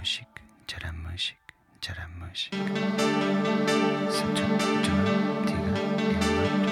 무식 잘한 무식 잘한 무식. 스톱 좀 뒤가 엠마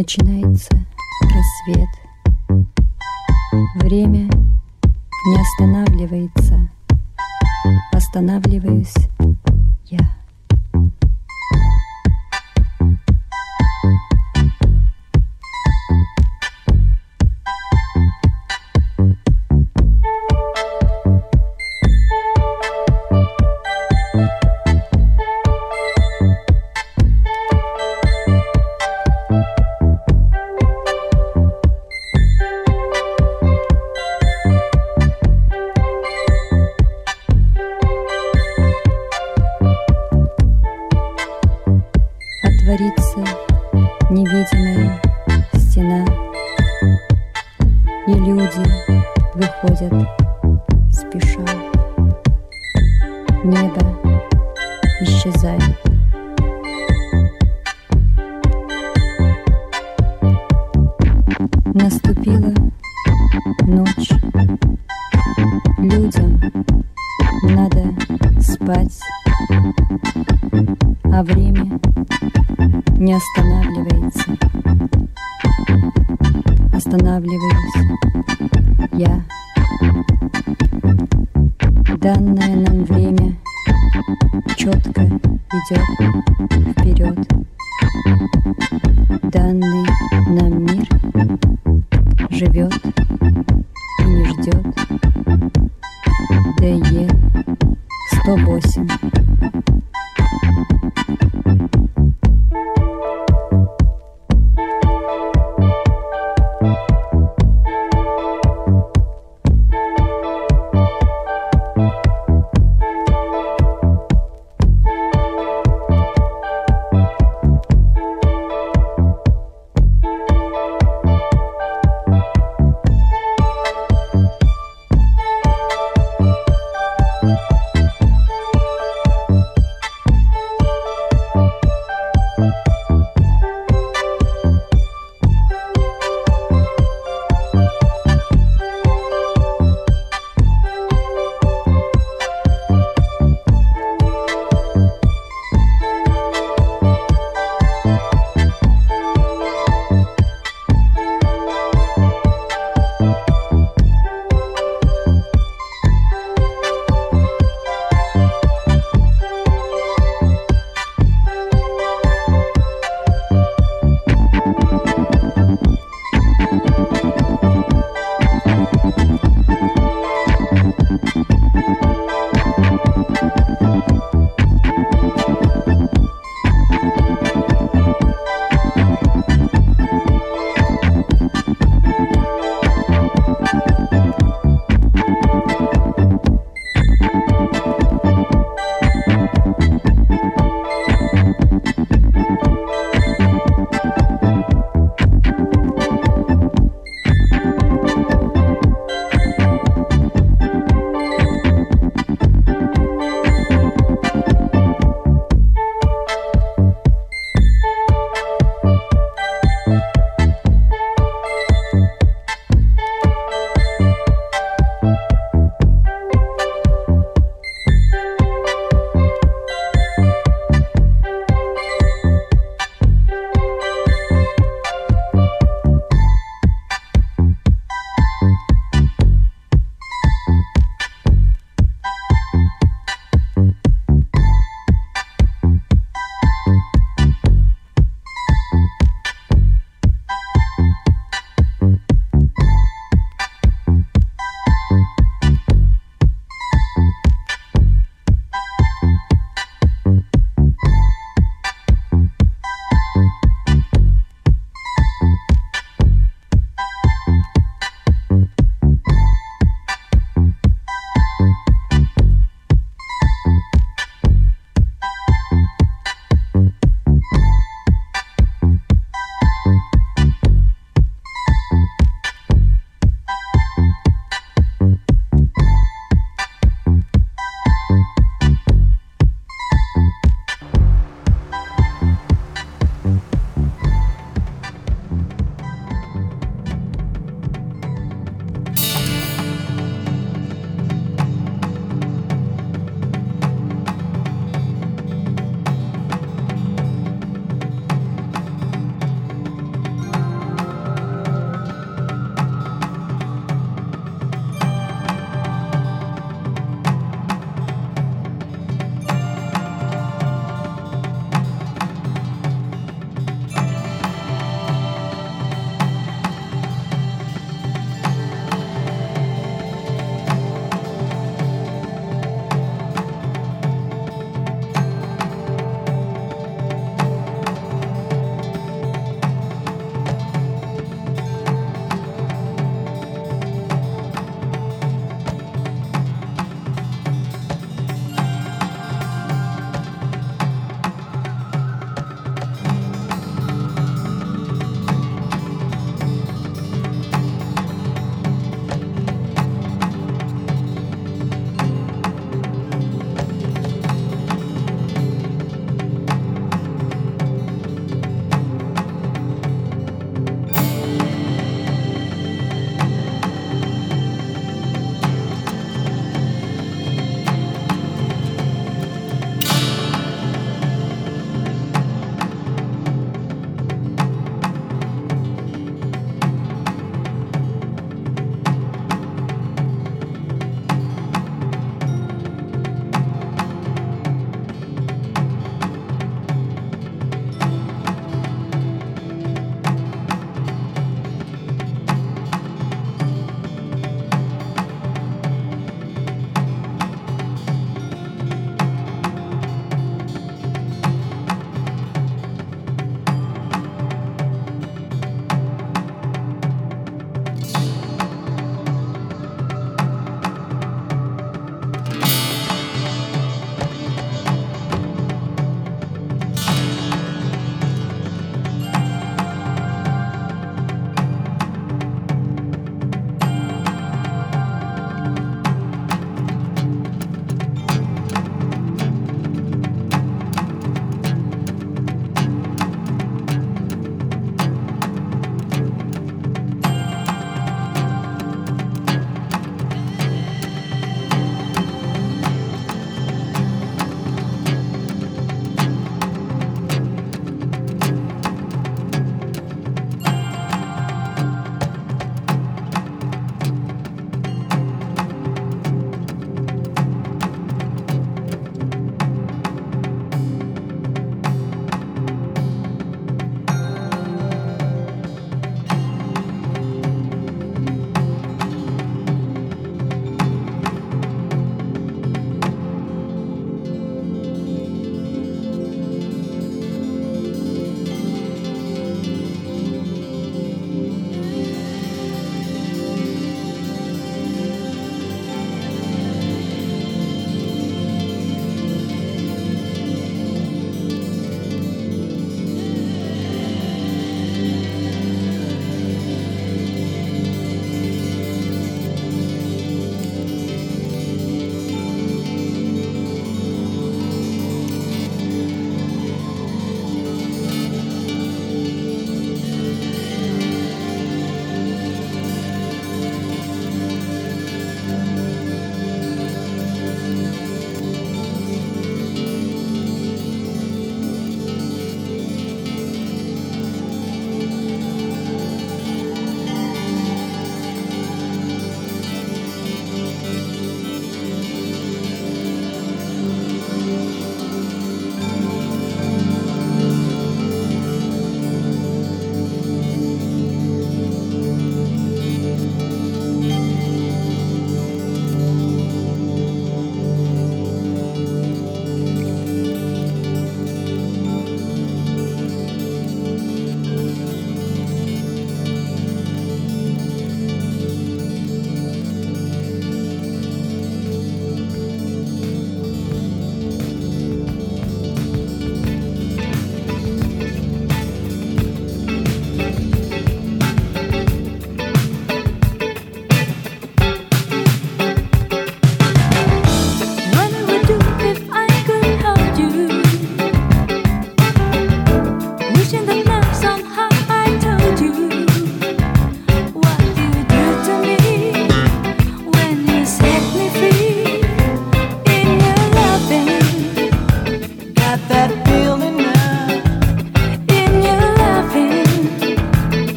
начинать.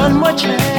One more chance.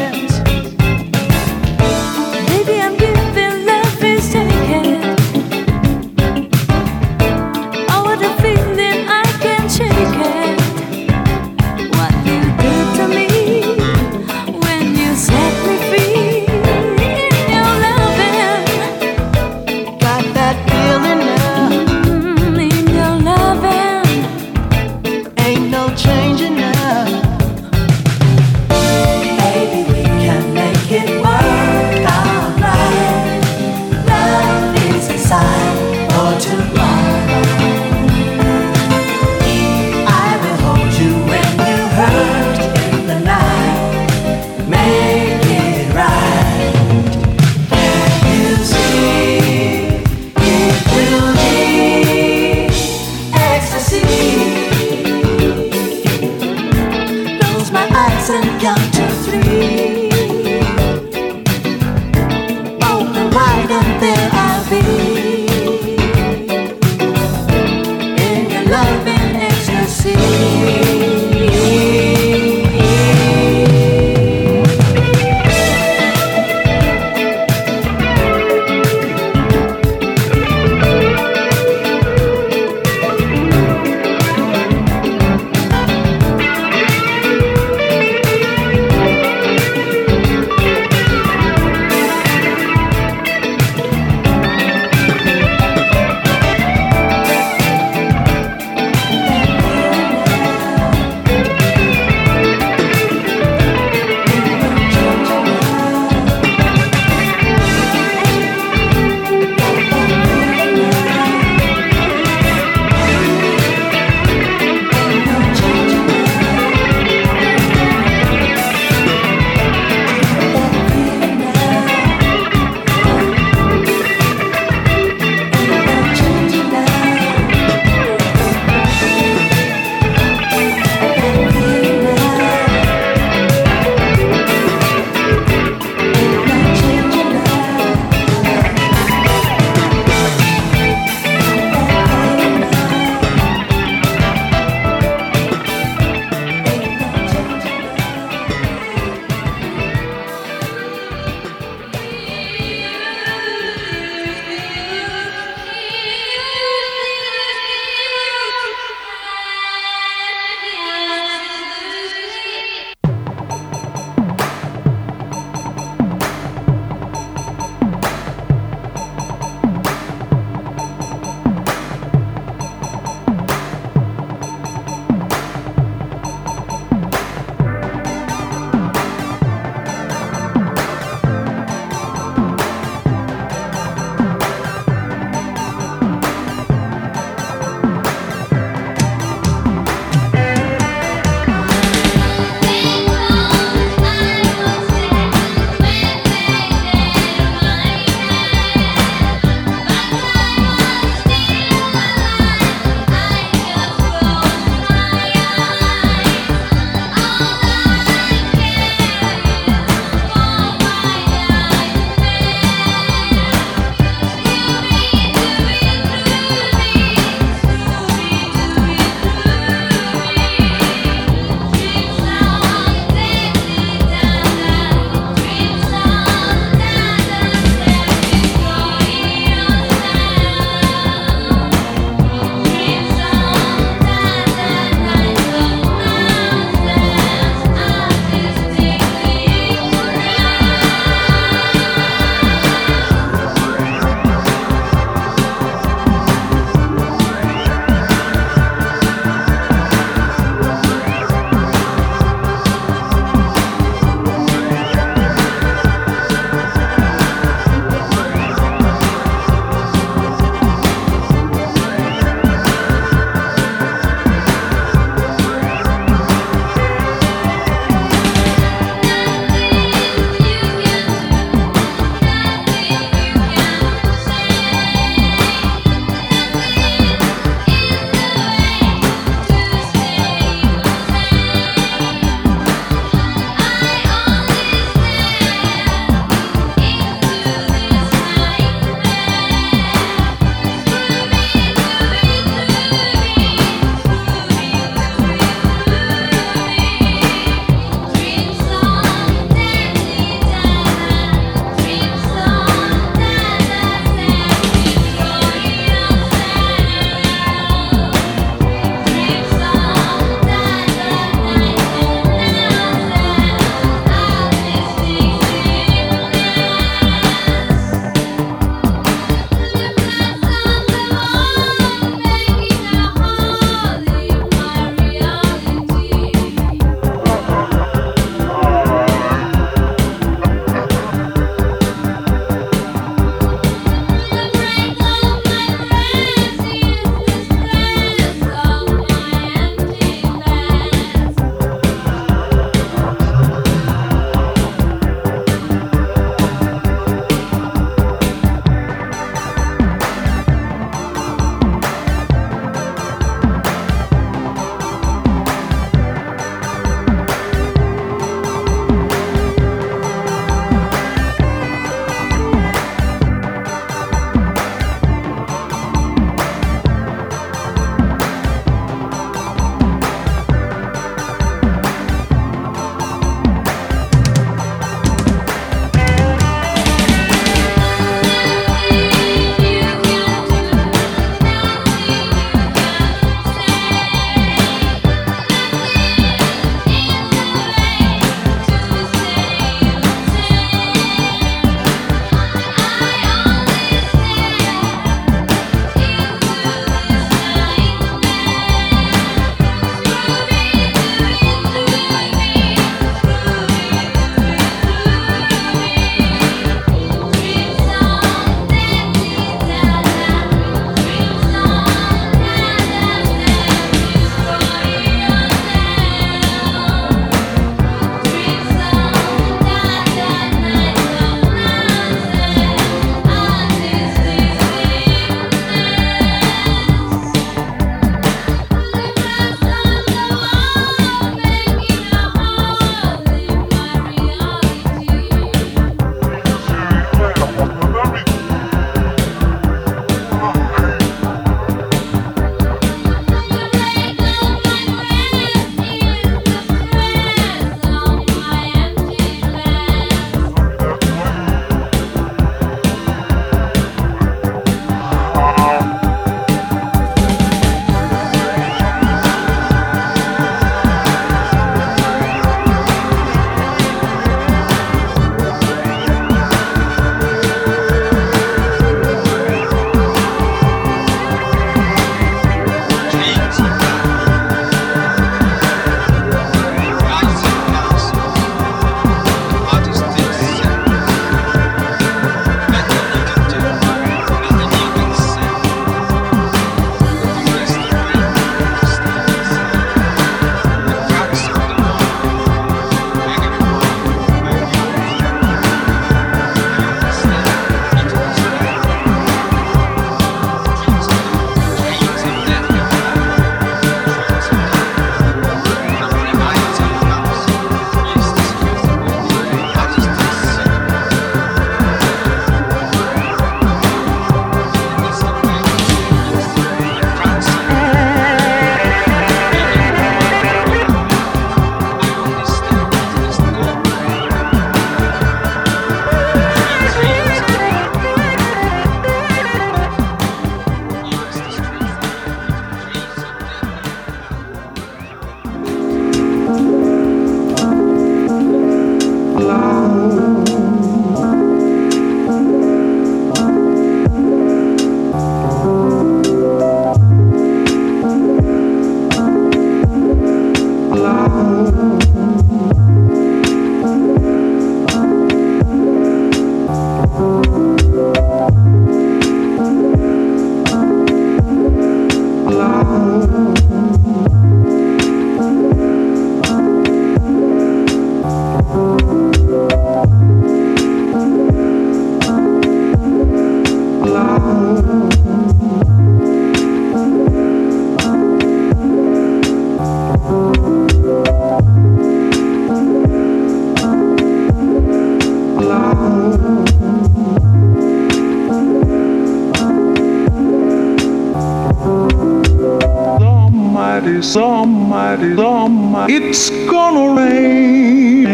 It's gonna rain.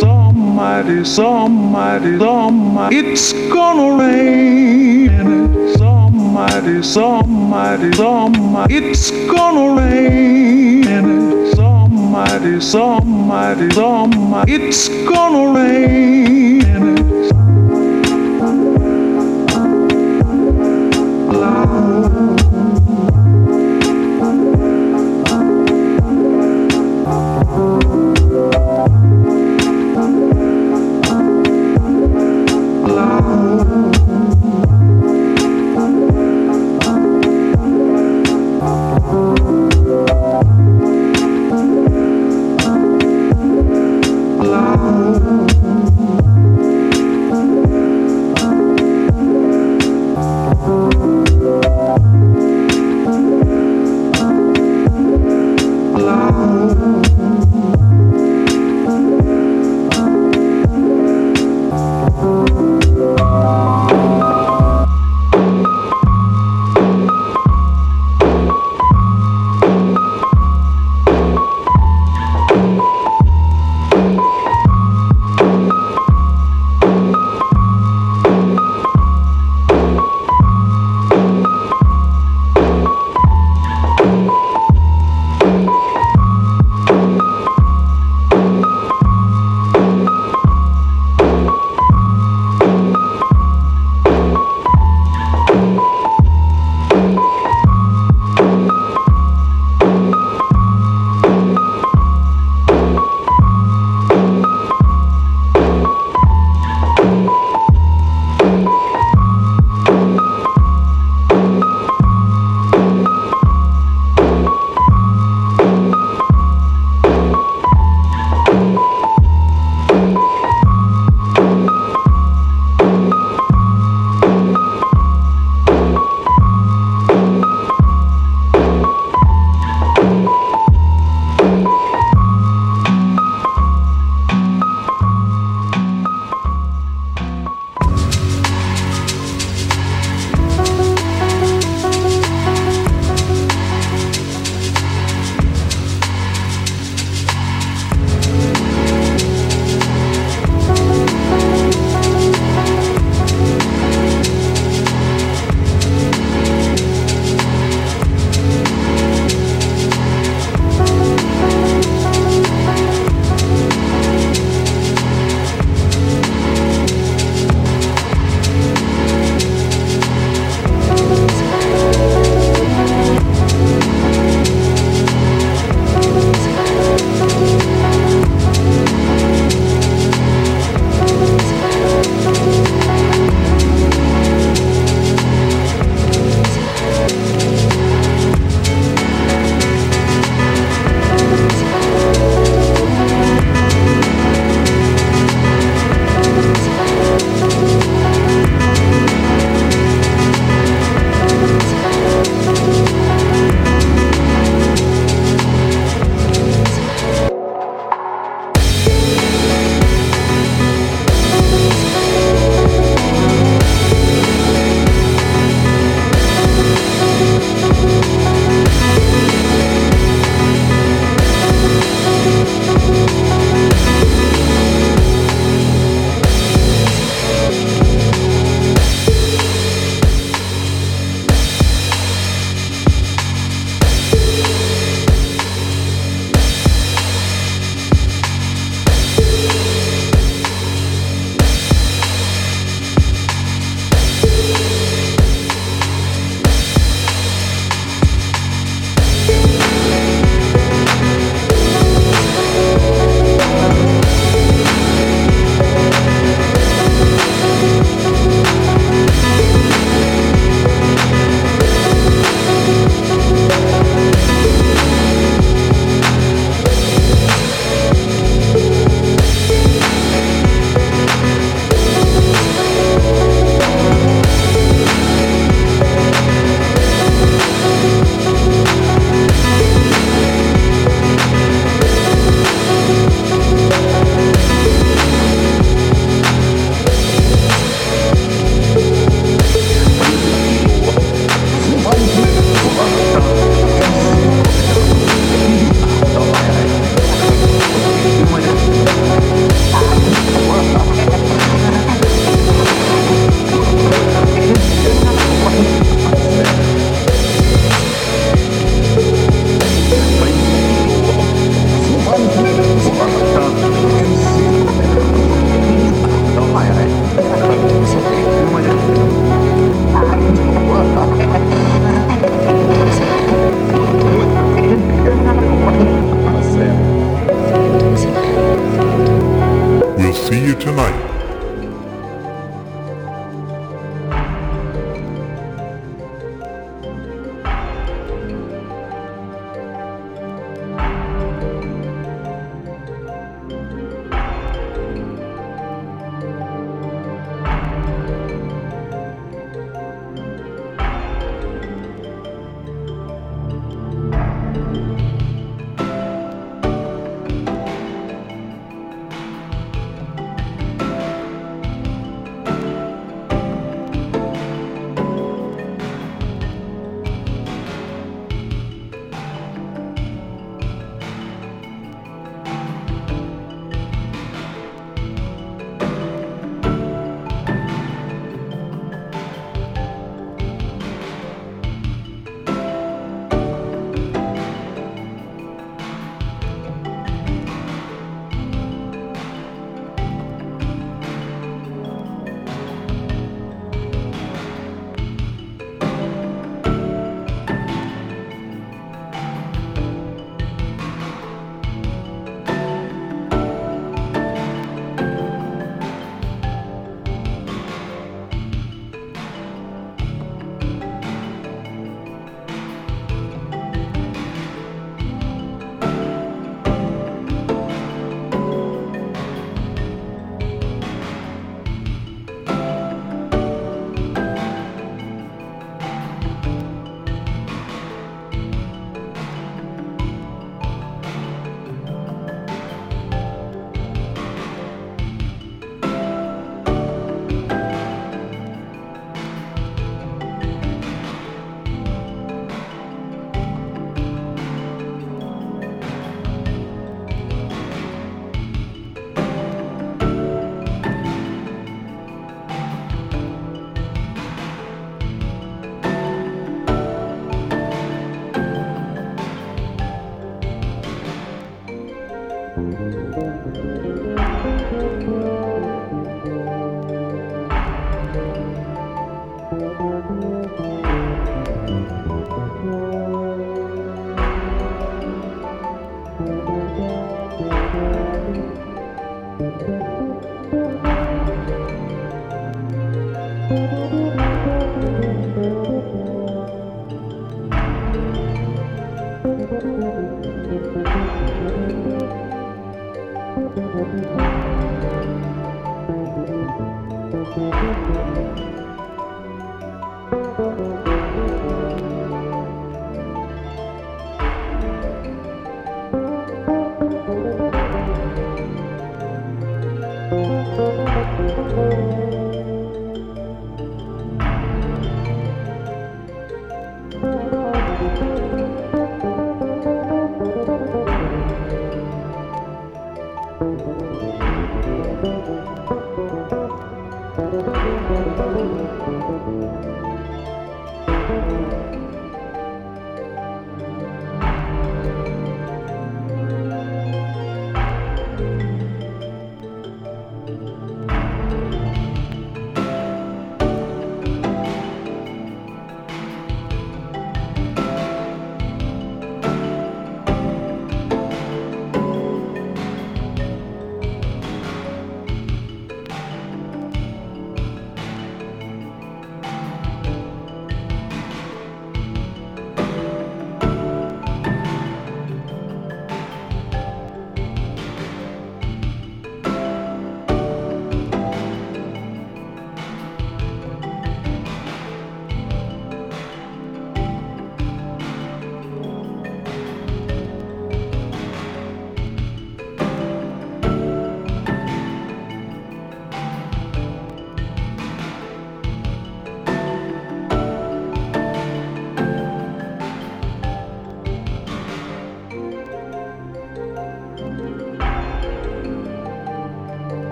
Somebody, somebody, somebody, it's gonna rain. Somebody, somebody, somebody, it's gonna rain. Somebody, somebody, somebody, it's gonna rain.